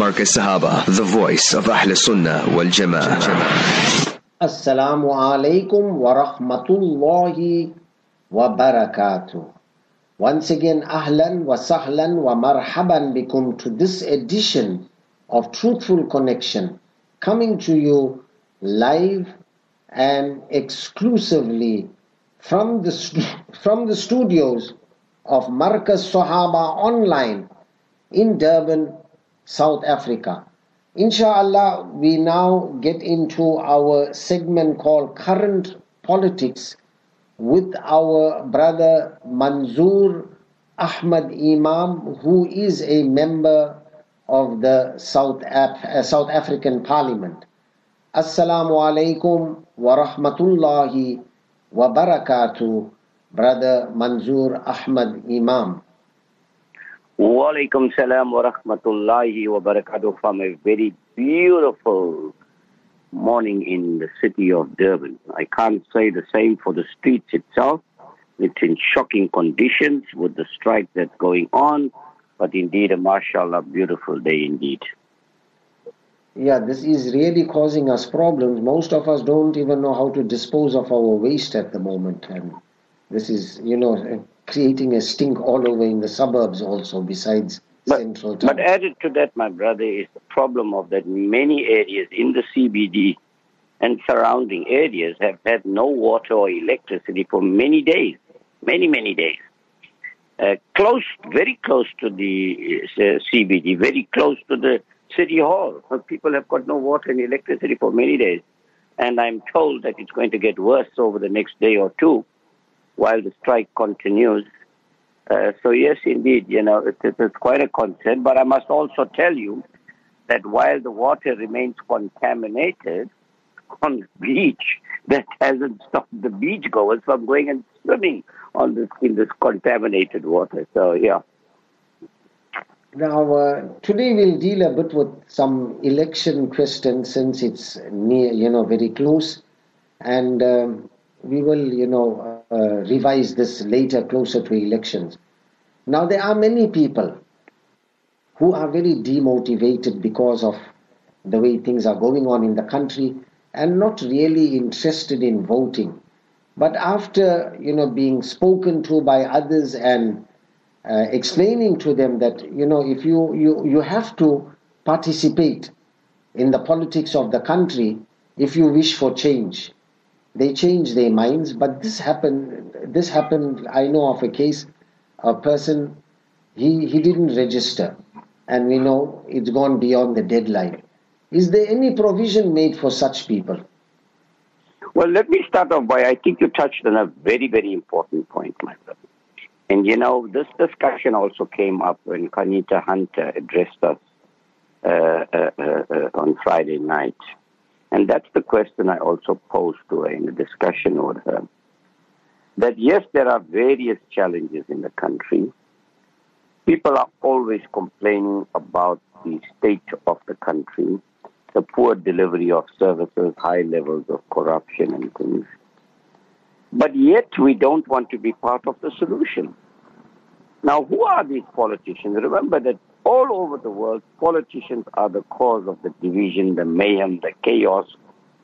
Marcus Sahaba, the voice of Ahl Sunnah wal Jama'ah. Assalamu alaikum wa rahmatullahi wa barakatuh. Once again, ahlan wa sahlan wa marhaban bikum to this edition of Truthful Connection, coming to you live and exclusively from the, from the studios of Marcus Sahaba Online in Durban, South Africa. Inshallah, we now get into our segment called Current Politics with our brother Manzoor Ahmed Imaam, who is a member of the South, Af- uh, South African Parliament. Assalamu alaikum wa rahmatullahi wa barakatuh, brother Manzoor Ahmed Imaam. Walaikum salam wa rahmatullahi wa barakatuh from a very beautiful morning in the city of Durban. I can't say the same for the streets itself. It's in shocking conditions with the strike that's going on, but indeed a mashallah beautiful day indeed. Yeah, this is really causing us problems. Most of us don't even know how to dispose of our waste at the moment, and this is, you know, creating a stink all over in the suburbs also, besides but, central town. But added to that, my brother, is the problem of that many areas in the CBD and surrounding areas have had no water or electricity for many days, many, many days. Uh, close, very close to the uh, CBD, very close to the city hall. People have got no water and electricity for many days. And I'm told that it's going to get worse over the next day or two while the strike continues. Uh, so yes, indeed, you know, it, it is quite a concern. But I must also tell you that while the water remains contaminated on the beach, that hasn't stopped the beachgoers from going and swimming on this in this contaminated water. So yeah. Now, uh, today we'll deal a bit with some election questions since it's near, you know, very close, and um, we will, you know, uh, revise this later, closer to elections. Now, there are many people who are very demotivated because of the way things are going on in the country and not really interested in voting. But after, you know, being spoken to by others and uh, explaining to them that, you know, if you, you, you have to participate in the politics of the country if you wish for change they change their minds. But this happened. This happened. I know of a case. A person he he didn't register, and we know it's gone beyond the deadline. Is there any provision made for such people? Well, let me start off by I think you touched on a very very important point, my brother. And you know, this discussion also came up when Kanita Hunter addressed us uh, uh, uh, on Friday night. And that's the question I also posed to her in the discussion with her. That yes, there are various challenges in the country. People are always complaining about the state of the country, the poor delivery of services, high levels of corruption and things. But yet we don't want to be part of the solution. Now, who are these politicians? Remember that all over the world, politicians are the cause of the division, the mayhem, the chaos,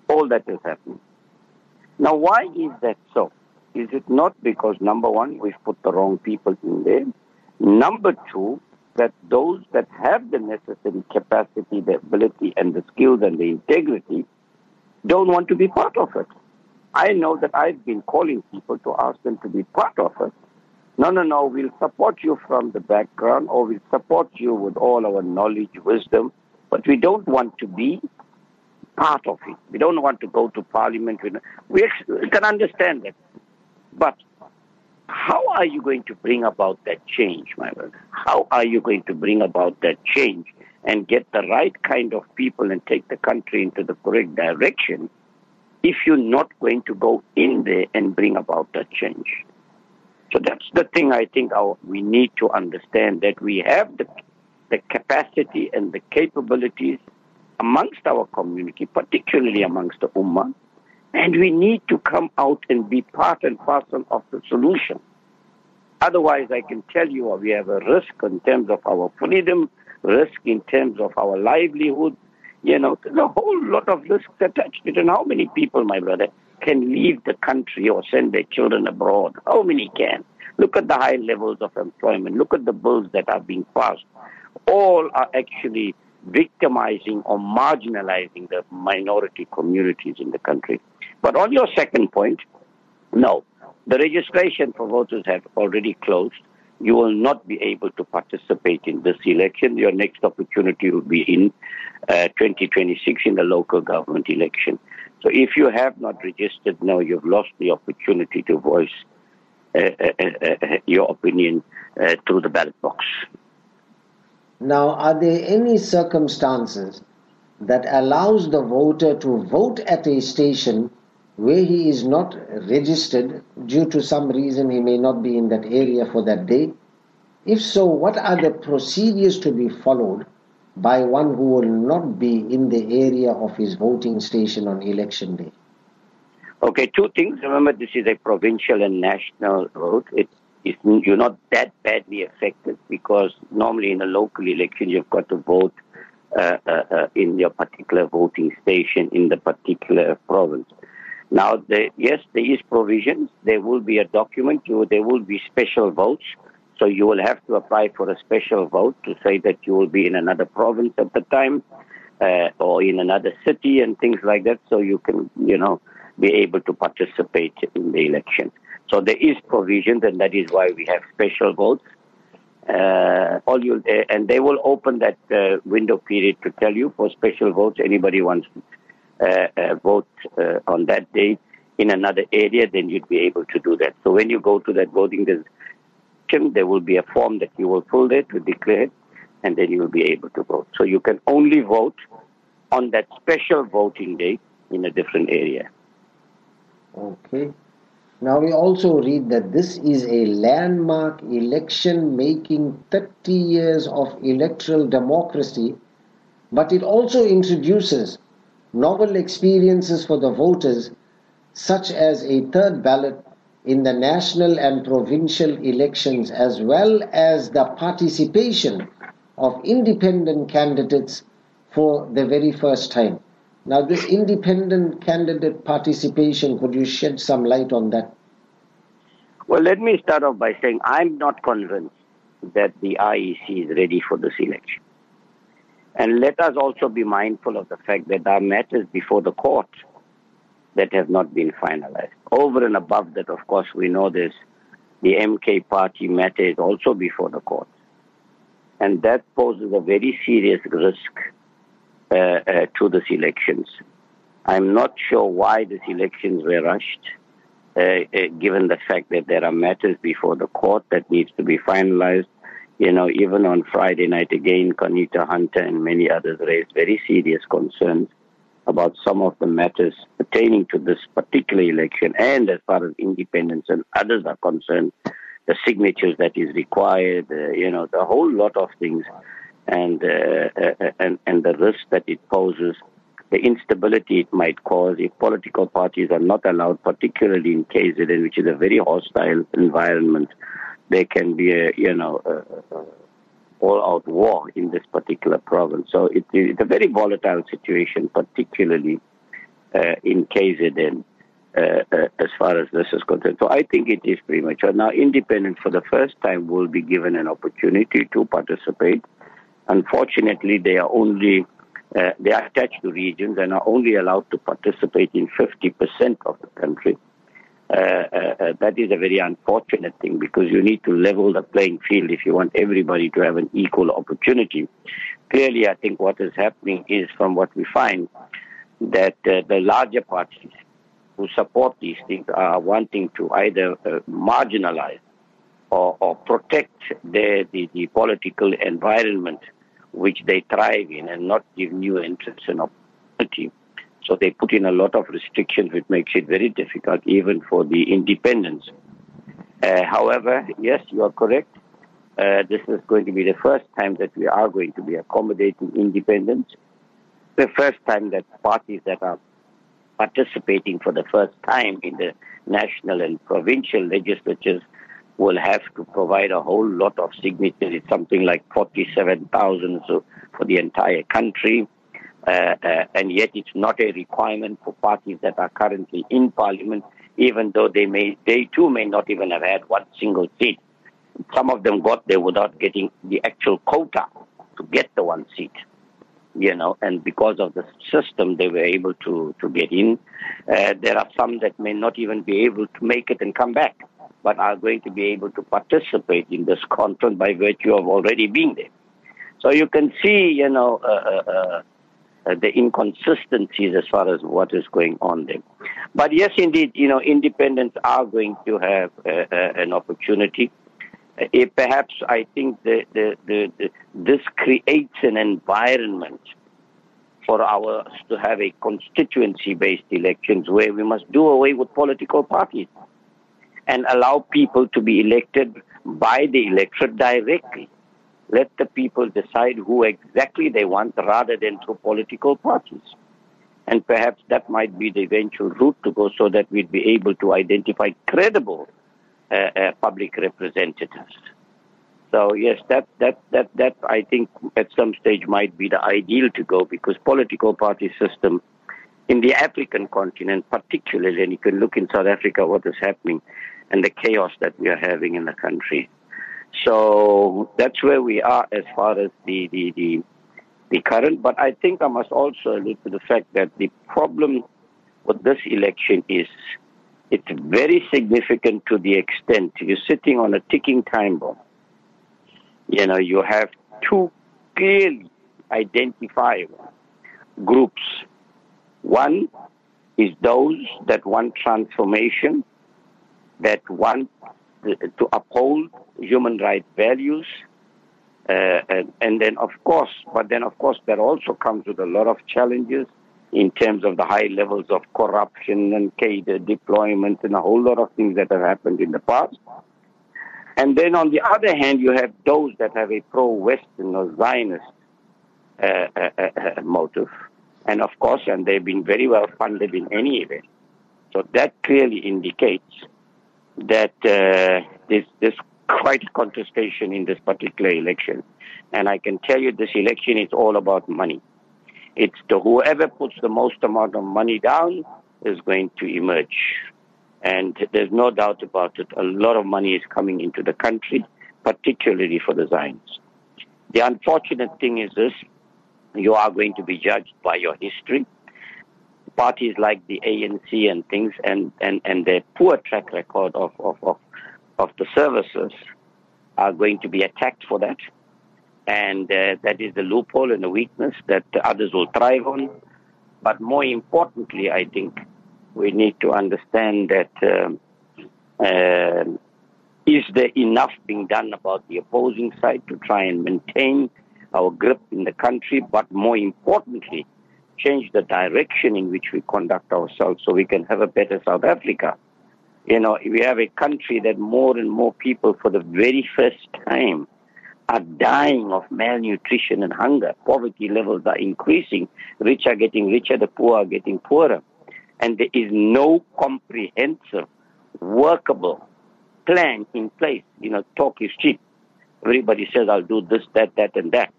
all that is happening. Now, why is that so? Is it not because, number one, we've put the wrong people in there? Number two, that those that have the necessary capacity, the ability, and the skills and the integrity don't want to be part of it. I know that I've been calling people to ask them to be part of it. No, no, no, we'll support you from the background or we'll support you with all our knowledge, wisdom, but we don't want to be part of it. We don't want to go to parliament. We, can understand that. But how are you going to bring about that change, my brother? How are you going to bring about that change and get the right kind of people and take the country into the correct direction if you're not going to go in there and bring about that change? So that's the thing I think our, we need to understand that we have the, the capacity and the capabilities amongst our community, particularly amongst the Ummah, and we need to come out and be part and parcel of the solution. Otherwise, I can tell you we have a risk in terms of our freedom, risk in terms of our livelihood. You know, there's a whole lot of risks attached to it. And how many people, my brother, can leave the country or send their children abroad? How many can? Look at the high levels of employment. Look at the bills that are being passed. All are actually victimizing or marginalizing the minority communities in the country. But on your second point, no. The registration for voters have already closed. You will not be able to participate in this election. Your next opportunity will be in uh, 2026 in the local government election. So if you have not registered now, you've lost the opportunity to voice uh, uh, uh, uh your opinion through the ballot box. Now, are there any circumstances that allows the voter to vote at a station where he is not registered due to some reason he may not be in that area for that day? If so, what are the procedures to be followed by one who will not be in the area of his voting station on election day? Okay, two things. Remember, this is a provincial and national vote. It you're not that badly affected because normally in a local election you've got to vote uh, uh, uh, in your particular voting station in the particular province. Now, the, yes, there is provisions. There will be a document. You, there will be special votes. So you will have to apply for a special vote to say that you will be in another province at the time uh, or in another city and things like that. So you can, you know, be able to participate in the election. So there is provisions, and that is why we have special votes. Uh, all you uh, and they will open that uh, window period to tell you for special votes. Anybody wants to uh, vote uh, on that day in another area, then you'd be able to do that. So when you go to that voting station, there will be a form that you will fill there to declare, and then you will be able to vote. So you can only vote on that special voting day in a different area. Okay. Now we also read that this is a landmark election making 30 years of electoral democracy, but it also introduces novel experiences for the voters, such as a third ballot in the national and provincial elections, as well as the participation of independent candidates for the very first time. Now, this independent candidate participation, could you shed some light on that? Well, let me start off by saying I'm not convinced that the IEC is ready for this election. And let us also be mindful of the fact that our are matters before the court that have not been finalized. Over and above that, of course, we know this the MK party matter is also before the court. And that poses a very serious risk uh, uh, to these elections. I'm not sure why these elections were rushed, uh, uh, given the fact that there are matters before the court that needs to be finalized. You know, even on Friday night again, Conita Hunter and many others raised very serious concerns about some of the matters pertaining to this particular election and as far as independence and others are concerned, the signatures that is required, uh, you know, the whole lot of things and, uh, uh, and, and the risk that it poses, the instability it might cause if political parties are not allowed, particularly in KZN, which is a very hostile environment. There can be a, you know, all-out war in this particular province. So it, it's a very volatile situation, particularly uh, in KZN. Uh, uh, as far as this is concerned. So I think it is premature. Now, independent for the first time will be given an opportunity to participate Unfortunately, they are only uh, they are attached to regions and are only allowed to participate in 50% of the country. Uh, uh, uh, that is a very unfortunate thing because you need to level the playing field if you want everybody to have an equal opportunity. Clearly, I think what is happening is, from what we find, that the larger parties who support these things are wanting to either marginalize or, or protect the, the, the political environment which they thrive in and not give new entrants an opportunity. So they put in a lot of restrictions, which makes it very difficult even for the independents. Uh, however, yes, you are correct. Uh, this is going to be the first time that we are going to be accommodating independents. The first time that parties that are participating for the first time in the national and provincial legislatures will have to provide a whole lot of signatures. It's something like 47,000 for the entire country. Uh, uh, and yet it's not a requirement for parties that are currently in parliament, even though they may, they too may not even have had one single seat. Some of them got there without getting the actual quota to get the one seat, you know, and because of the system, they were able to, to get in. Uh, there are some that may not even be able to make it and come back, but are going to be able to participate in this conference by virtue of already being there. So you can see, you know, uh, uh, uh, the inconsistencies as far as what is going on there. But yes, indeed, you know, independents are going to have uh, uh, an opportunity perhaps I think the, the, the, this creates an environment for us to have a constituency-based elections where we must do away with political parties and allow people to be elected by the electorate directly. Let the people decide who exactly they want rather than through political parties. And perhaps that might be the eventual route to go so that we'd be able to identify credible uh, uh, public representatives. So yes, that that that that I think at some stage might be the ideal to go because political party system in the African continent, particularly, and you can look in South Africa what is happening and the chaos that we are having in the country. So that's where we are as far as the the the, the current. But I think I must also allude to the fact that the problem with this election is it's very significant to the extent you're sitting on a ticking time bomb. You know, you have two clearly identifiable groups. One is those that want transformation, that want to uphold human rights values, uh, and, and then of course, but then of course that also comes with a lot of challenges in terms of the high levels of corruption and cadre deployment and a whole lot of things that have happened in the past. And then on the other hand, you have those that have a pro-Western or Zionist uh, uh, uh, uh, motive. And of course, and they've been very well funded in any event. So that clearly indicates that uh, there's, there's quite contestation in this particular election. And I can tell you this election is all about money. It's the whoever puts the most amount of money down is going to emerge. And there's no doubt about it. A lot of money is coming into the country, particularly for the Zions. The unfortunate thing is this you are going to be judged by your history. Parties like the ANC and things and, and, and their poor track record of, of, of, of the services are going to be attacked for that and uh, that is the loophole and the weakness that others will thrive on. But more importantly, I think we need to understand that um, uh, is there enough being done about the opposing side to try and maintain our grip in the country, but more importantly, change the direction in which we conduct ourselves so we can have a better South Africa. You know, we have a country that more and more people, for the very first time, are dying of malnutrition and hunger. Poverty levels are increasing. Rich are getting richer, the poor are getting poorer. And there is no comprehensive, workable plan in place. You know, talk is cheap. Everybody says, I'll do this, that, that, and that.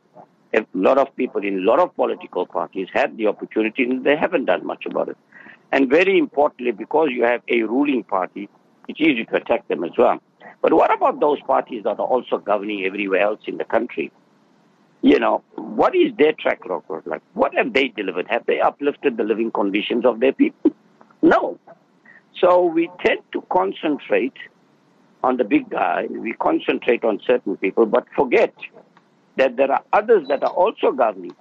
A lot of people in a lot of political parties had the opportunity and they haven't done much about it. And very importantly, because you have a ruling party, it's easy to attack them as well. But what about those parties that are also governing everywhere else in the country? You know, what is their track record like? What have they delivered? Have they uplifted the living conditions of their people? No. So we tend to concentrate on the big guy. We concentrate on certain people, but forget that there are others that are also governing,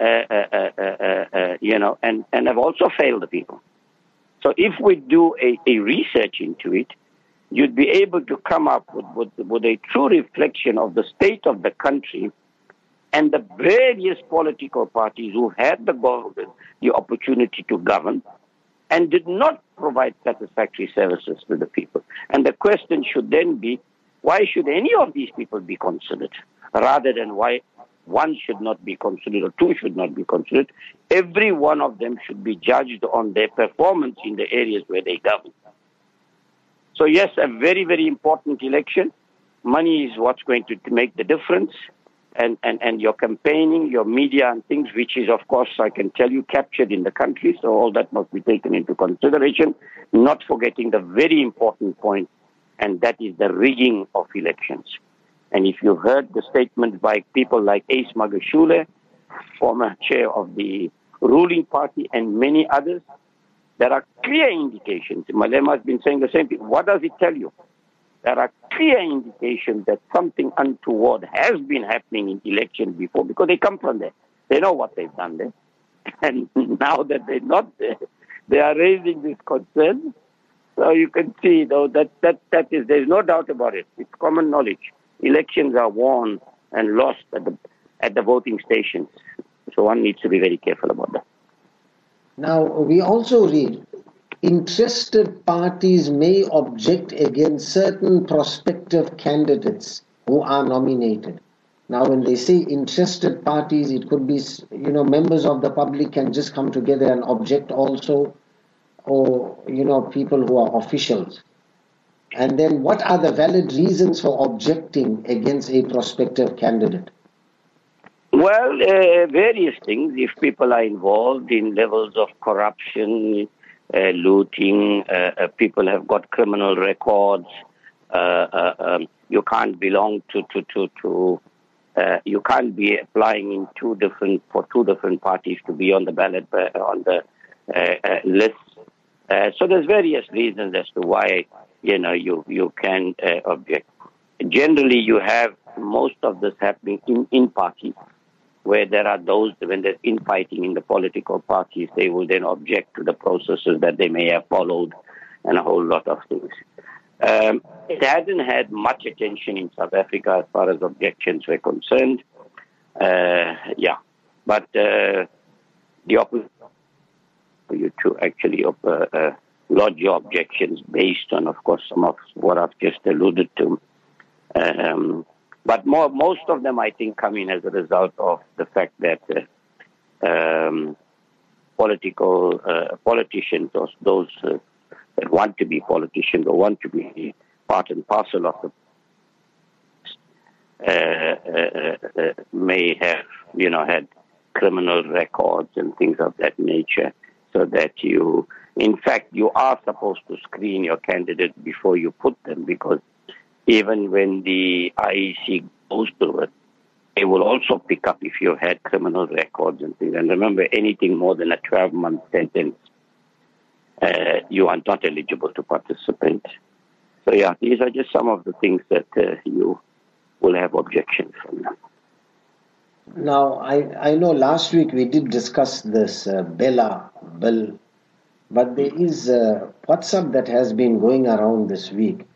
uh, uh, uh, uh, uh you know, and, and have also failed the people. So if we do a, a research into it, you'd be able to come up with, with, with a true reflection of the state of the country and the various political parties who had the, the opportunity to govern and did not provide satisfactory services to the people. And the question should then be, why should any of these people be considered rather than why one should not be considered or two should not be considered? Every one of them should be judged on their performance in the areas where they govern. So yes, a very, very important election. Money is what's going to make the difference. And, and, and your campaigning, your media and things, which is, of course, I can tell you, captured in the country. So all that must be taken into consideration, not forgetting the very important point, and that is the rigging of elections. And if you've heard the statements by people like Ace Magashule, former chair of the ruling party, and many others, there are clear indications. Malema has been saying the same thing. What does it tell you? There are clear indications that something untoward has been happening in elections before because they come from there. They know what they've done there. And now that they're not there, they are raising this concern. So you can see, though, that, that, that is, there's no doubt about it. It's common knowledge. Elections are won and lost at the, at the voting stations. So one needs to be very careful about that. Now, we also read interested parties may object against certain prospective candidates who are nominated. Now, when they say interested parties, it could be, you know, members of the public can just come together and object also, or, you know, people who are officials. And then what are the valid reasons for objecting against a prospective candidate? Well, uh, various things. If people are involved in levels of corruption, uh, looting, uh, uh people have got criminal records, uh, uh, um, you can't belong to to to, to you can't be applying in two different for two different parties to be on the ballot on the list. so there's various reasons as to why you know you you can object. Generally, you have most of this happening in in parties where there are those, when there's infighting in the political parties, they will then object to the processes that they may have followed and a whole lot of things. Um, it hasn't had much attention in South Africa as far as objections were concerned. Uh, yeah, but uh, the opposite for you to actually uh, uh, lodge your objections based on, of course, some of what I've just alluded to. Um, but more, most of them, I think, come in as a result of the fact that uh, um, political uh, politicians, or those uh, that want to be politicians or want to be part and parcel of the uh, uh, uh, may have, you know, had criminal records and things of that nature, so that you, in fact, you are supposed to screen your candidate before you put them because even when the IEC goes to it, they will also pick up if you had criminal records and things. And remember, anything more than a 12 month sentence, uh, you are not eligible to participate. So, yeah, these are just some of the things that uh, you will have objections from. Them. Now, I, I know last week we did discuss this uh, BELA bill, but there is a WhatsApp that has been going around this week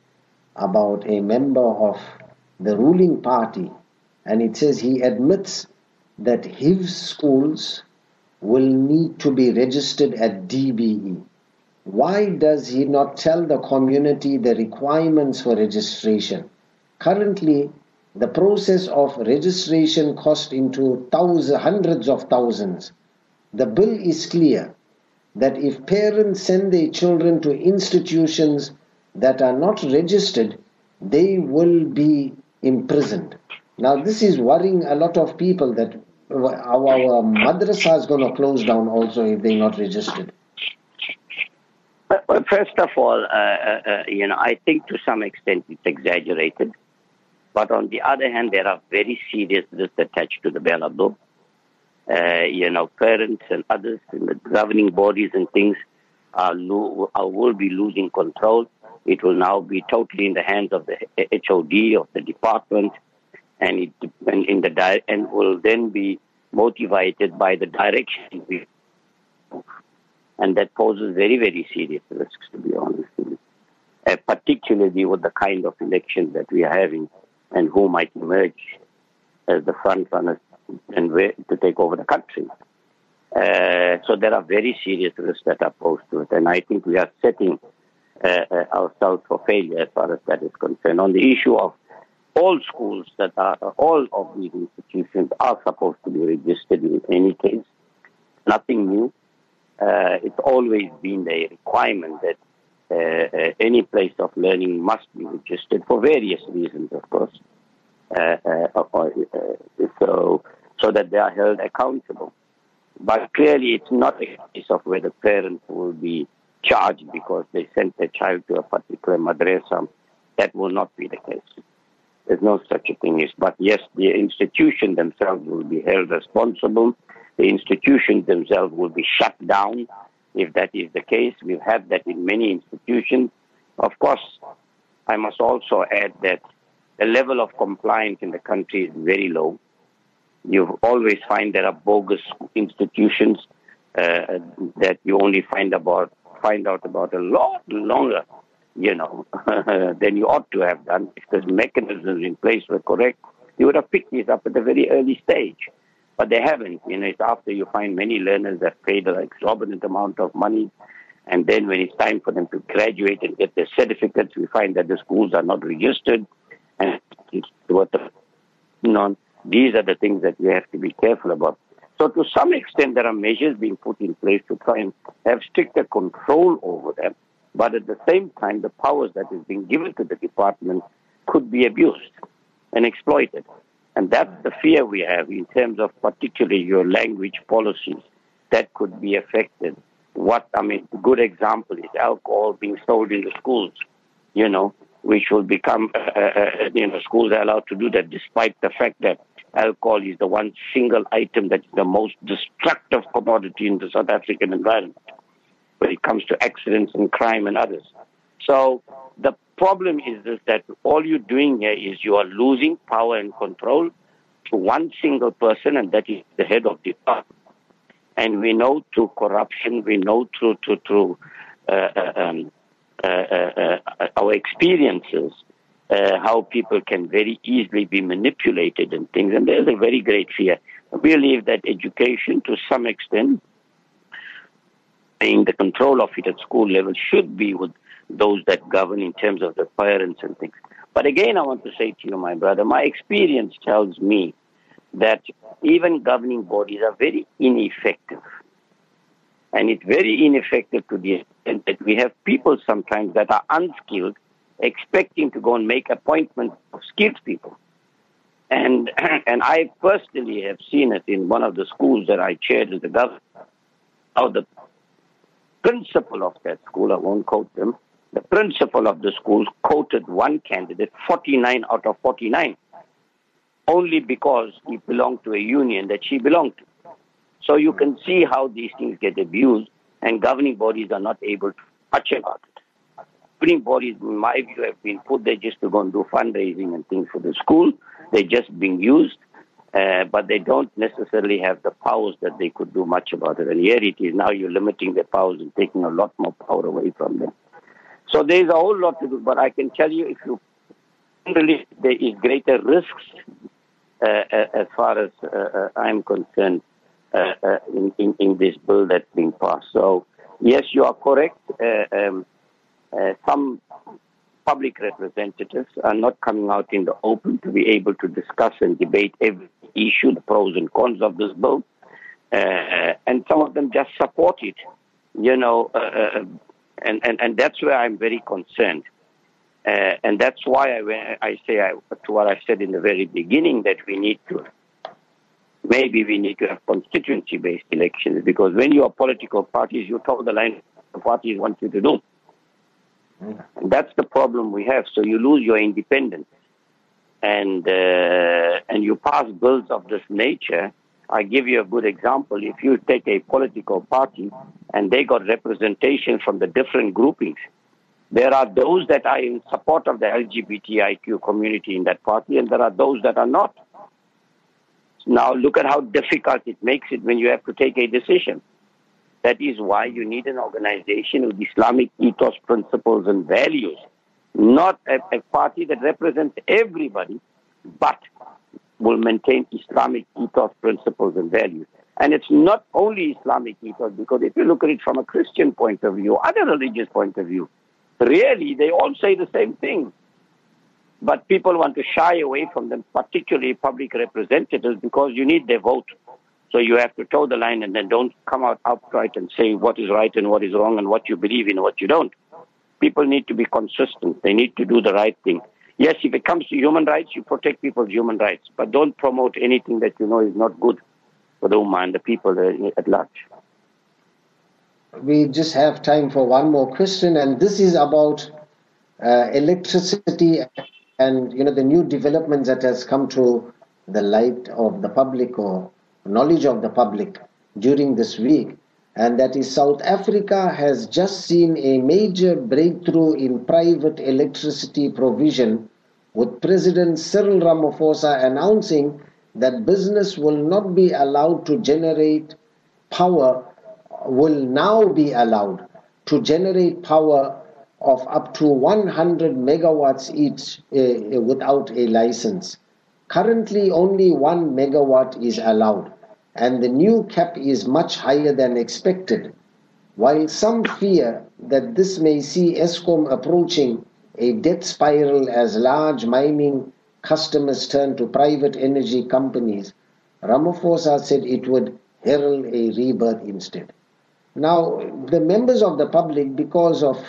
about a member of the ruling party, and it says he admits that his schools will need to be registered at DBE. Why does he not tell the community the requirements for registration? Currently, the process of registration costs into thousands, hundreds of thousands. The bill is clear that if parents send their children to institutions that are not registered, they will be imprisoned. Now, this is worrying a lot of people that our, our madrasa is going to close down also if they're not registered. Well, first of all, uh, uh, uh, you know, I think to some extent it's exaggerated. But on the other hand, there are very serious risks attached to the Bill. Uh, you know, parents and others in the governing bodies and things are lo- are, will be losing control. It will now be totally in the hands of the HOD of the department, and it and in the di- and will then be motivated by the direction we and that poses very very serious risks to be honest uh, particularly with the kind of election that we are having and who might emerge as the front runners and to take over the country. Uh, so there are very serious risks that are posed to it, and I think we are setting uh, uh, ourselves for failure as far as that is concerned. On the issue of all schools that are, all of these institutions are supposed to be registered in any case. Nothing new. Uh, it's always been the requirement that Uh, uh, any place of learning must be registered for various reasons, of course. Uh, uh, so, so that they are held accountable. But clearly, it's not a case of where the parents will be charged because they sent their child to a particular madrasa. That will not be the case. There's no such a thing. As. But yes, the institution themselves will be held responsible. The institutions themselves will be shut down if that is the case. We've had that in many institutions. Of course, I must also add that the level of compliance in the country is very low. You always find there are bogus institutions uh, that you only find about find out about a lot longer, you know, than you ought to have done. If the mechanisms in place were correct, you would have picked these up at a very early stage. But they haven't. You know, it's after you find many learners that paid an exorbitant amount of money, and then when it's time for them to graduate and get their certificates, we find that the schools are not registered, and it's the you know, these are the things that we have to be careful about. So to some extent, there are measures being put in place to try and have stricter control over them. But at the same time, the powers that is being given to the department could be abused and exploited. And that's the fear we have in terms of particularly your language policies that could be affected. What, I mean, a good example is alcohol being sold in the schools, you know, which will become, uh, uh, uh, you know, schools are allowed to do that despite the fact that alcohol is the one single item that is the most destructive commodity in the South African environment when it comes to accidents and crime and others. So the problem is this, that all you're doing here is you are losing power and control to one single person, and that is the head of the department. And we know through corruption, we know through through, through uh, uh um, uh, uh, uh, our experiences uh, how people can very easily be manipulated and things. And there's a very great fear. We believe that education, to some extent, being the control of it at school level, should be with those that govern in terms of the parents and things. But again, I want to say to you, my brother, my experience tells me that even governing bodies are very ineffective. And it's very ineffective to the extent that we have people sometimes that are unskilled, expecting to go and make appointments of skilled people. And, and I personally have seen it in one of the schools that I chaired as the governor, how the principal of that school, I won't quote them, the principal of the school quoted one candidate 49 out of 49 only because he belonged to a union that she belonged to. So you can see how these things get abused and governing bodies are not able to touch about it. Governing bodies, in my view, have been put there just to go and do fundraising and things for the school. They're just being used, uh, but they don't necessarily have the powers that they could do much about it. And here it is now you're limiting their powers and taking a lot more power away from them. So there is a whole lot to do, but I can tell you if you really there is greater risks uh, uh, as far as uh, uh I'm concerned uh, uh, in, in, in, this bill that's being passed. So yes, you are correct. Um, some public representatives are not coming out in the open to be able to discuss and debate every issue, the pros and cons of this bill, and some of them just support it. You know, and, and, and that's where I'm very concerned. Uh, and that's why I, I say I, to what I said in the very beginning that we need to, maybe we need to have constituency based elections because when you are political parties, you toe the line the parties want you to do. And that's the problem we have. So you lose your independence. And, uh, and you pass bills of this nature I give you a good example. If you take a political party and they got representation from the different groupings, there are those that are in support of the LGBTIQ community in that party, and there are those that are not. Now, look at how difficult it makes it when you have to take a decision. That is why you need an organization with Islamic ethos, principles, and values, not a, a party that represents everybody, but will maintain Islamic ethos, principles, and values. And it's not only Islamic ethos, because if you look at it from a Christian point of view, other religious point of view, really they all say the same thing. But people want to shy away from them, particularly public representatives, because you need their vote. So you have to toe the line and then don't come out outright and say what is right and what is wrong and what you believe in and what you don't. People need to be consistent. They need to do the right thing. Yes, if it comes to human rights, you protect people's human rights, but don't promote anything that you know is not good for the Ummah and the people at large. We just have time for one more question, and this is about uh, electricity and you know the new developments that has come to the light of the public or knowledge of the public during this week and that is South Africa has just seen a major breakthrough in private electricity provision with President Cyril Ramaphosa announcing that business will not be allowed to generate power will now be allowed to generate power of up to 100 megawatts each uh, without a license. Currently, only one megawatt is allowed, and the new cap is much higher than expected. While some fear that this may see Eskom approaching a death spiral as large mining customers turn to private energy companies, Ramaphosa said it would herald a rebirth instead. Now, the members of the public, because of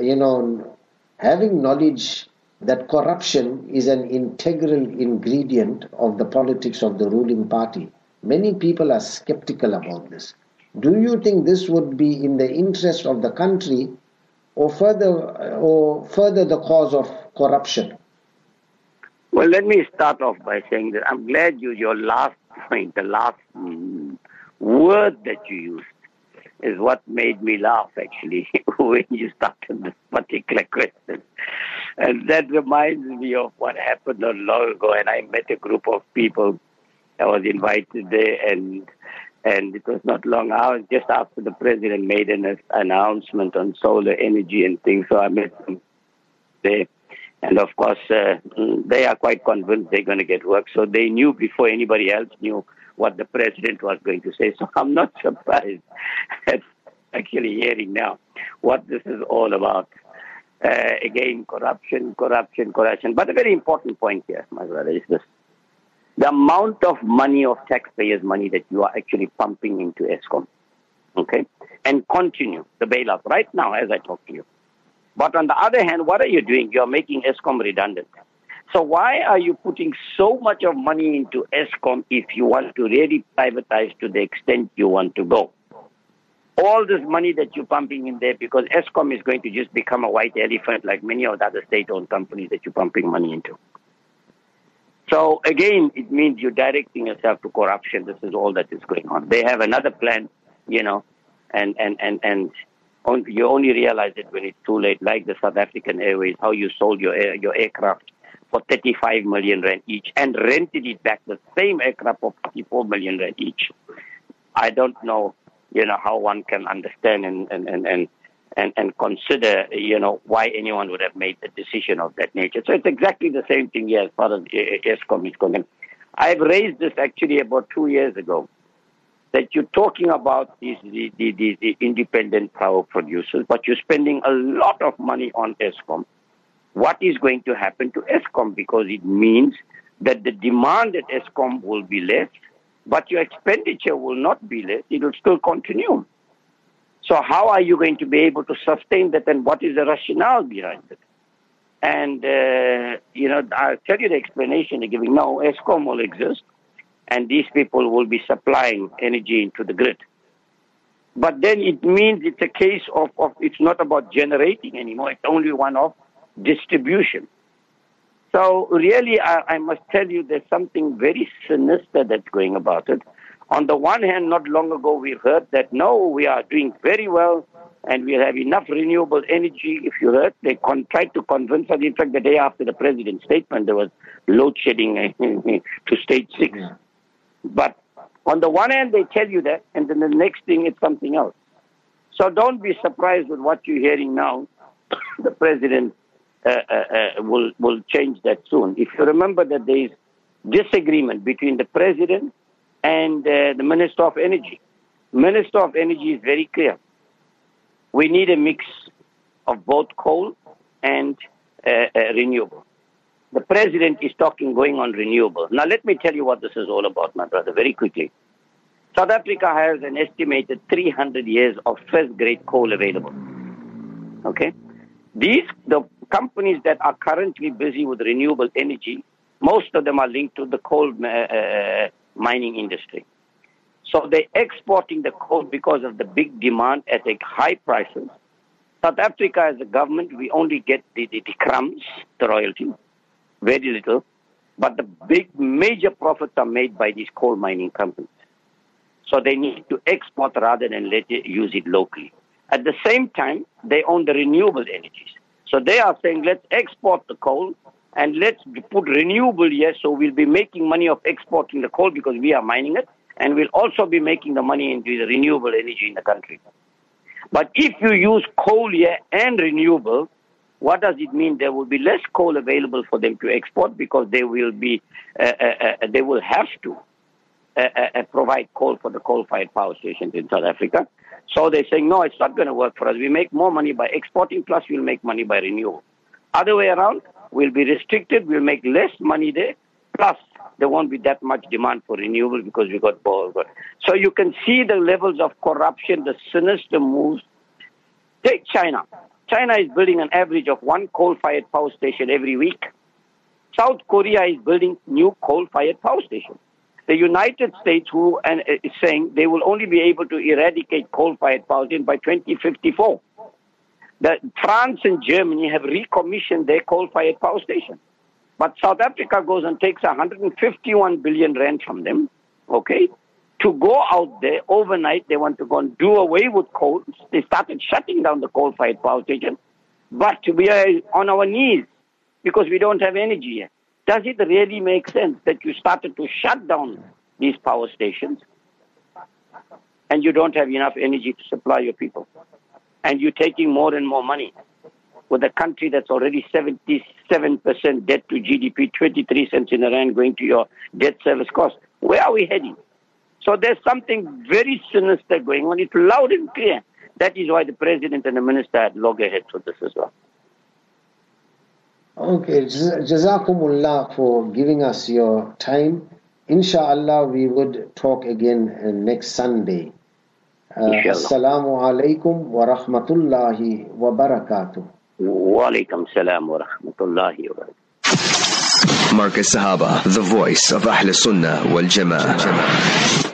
you know, having knowledge that corruption is an integral ingredient of the politics of the ruling party. Many people are skeptical about this. Do you think this would be in the interest of the country or further or further the cause of corruption? Well, let me start off by saying that I'm glad you your last point, the last mm, word that you used is what made me laugh actually when you started this particular question. And that reminds me of what happened not long ago and I met a group of people. I was invited there and and it was not long. Was just after the president made an announcement on solar energy and things, so I met them there. And of course, uh, they are quite convinced they're going to get work. So they knew before anybody else knew what the president was going to say. So I'm not surprised at actually hearing now what this is all about. Uh, again, corruption, corruption, corruption. But a very important point here, my brother, is this. The amount of money of taxpayers' money that you are actually pumping into Eskom, okay, and continue the bailout right now as I talk to you. But on the other hand, what are you doing? You're making Eskom redundant. So why are you putting so much of money into Eskom if you want to really privatize to the extent you want to go? All this money that you're pumping in there because Eskom is going to just become a white elephant like many of the other state-owned companies that you're pumping money into. So again, it means you're directing yourself to corruption. This is all that is going on. They have another plan, you know, and, and, and, and you only realize it when it's too late, like the South African Airways, how you sold your, air, your aircraft for 35 million rand each and rented it back, the same aircraft for 44 million rand each. I don't know, you know, how one can understand and, and, and, and, and, and consider, you know, why anyone would have made a decision of that nature. So it's exactly the same thing here as far as eh, eh, Eskom is concerned. I've raised this actually about two years ago that you're talking about these the, the, the, the independent power producers, but you're spending a lot of money on Eskom what is going to happen to Eskom because it means that the demand at Eskom will be less, but your expenditure will not be less. It will still continue. So how are you going to be able to sustain that and what is the rationale behind it? And, uh, you know, I'll tell you the explanation they're giving. No, Eskom will exist and these people will be supplying energy into the grid. But then it means it's a case of, of it's not about generating anymore. It's only one of distribution. So really, I, I, must tell you, there's something very sinister that's going about it. On the one hand, not long ago, we heard that no, we are doing very well and we have enough renewable energy. If you heard, they con- tried to convince us. In fact, the day after the president's statement, there was load shedding to stage six. But on the one hand, they tell you that, and then the next thing, is something else. So don't be surprised with what you're hearing now. the president uh, uh, uh, will will change that soon. If you remember that there is disagreement between the president and the minister of energy. Minister of energy is very clear. We need a mix of both coal and renewable. The president is talking going on renewable. Now, let me tell you what this is all about, my brother, very quickly. South Africa has an estimated 300 years of first grade coal available. Okay? These, the companies that are currently busy with renewable energy, most of them are linked to the coal uh, uh, mining industry. So they're exporting the coal because of the big demand at a high prices. South Africa as a government, we only get the, the, the crumbs, the royalty, very little. But the big major profits are made by these coal mining companies. So they need to export rather than let it use it locally. At the same time, they own the renewable energies. So they are saying, let's export the coal and let's put renewable here so we'll be making money of exporting the coal because we are mining it and we'll also be making the money into the renewable energy in the country. But if you use coal here and renewable, what does it mean? There will be less coal available for them to export because they will be, uh, uh, uh, they will have to uh, uh, provide coal for the coal-fired power stations in South Africa. So they're saying, no, it's not going to work for us. We make more money by exporting, plus we'll make money by renewable. Other way around, we'll be restricted, we'll make less money there, plus there won't be that much demand for renewable because we got power. So you can see the levels of corruption, the sinister moves. Take China. China is building an average of one coal-fired power station every week. South Korea is building new coal-fired power stations. The United States, who uh, is saying they will only be able to eradicate coal-fired power by 2054. The France and Germany have recommissioned their coal-fired power station. But South Africa goes and takes 151 billion rand from them, okay? To go out there overnight, they want to go and do away with coal. They started shutting down the coal-fired power station. But we are on our knees because we don't have energy yet. Does it really make sense that you started to shut down these power stations and you don't have enough energy to supply your people? And you're taking more and more money with a country that's already 77% debt to GDP, 23 cents in a rand going to your debt service cost. Where are we heading? So there's something very sinister going on. It's loud and clear. That is why the president and the minister had loggerheads with this as well. Okay, Jazakumullah for giving us your time. Inshallah, we would talk again uh, next Sunday. Uh, Assalamu alaikum wa rahmatullahi wa barakatuh. Wa alaikum salam wa rahmatullahi wa barakatuh. Marcus Sahaba, the voice of Ahl Sunnah wal Jama'ah.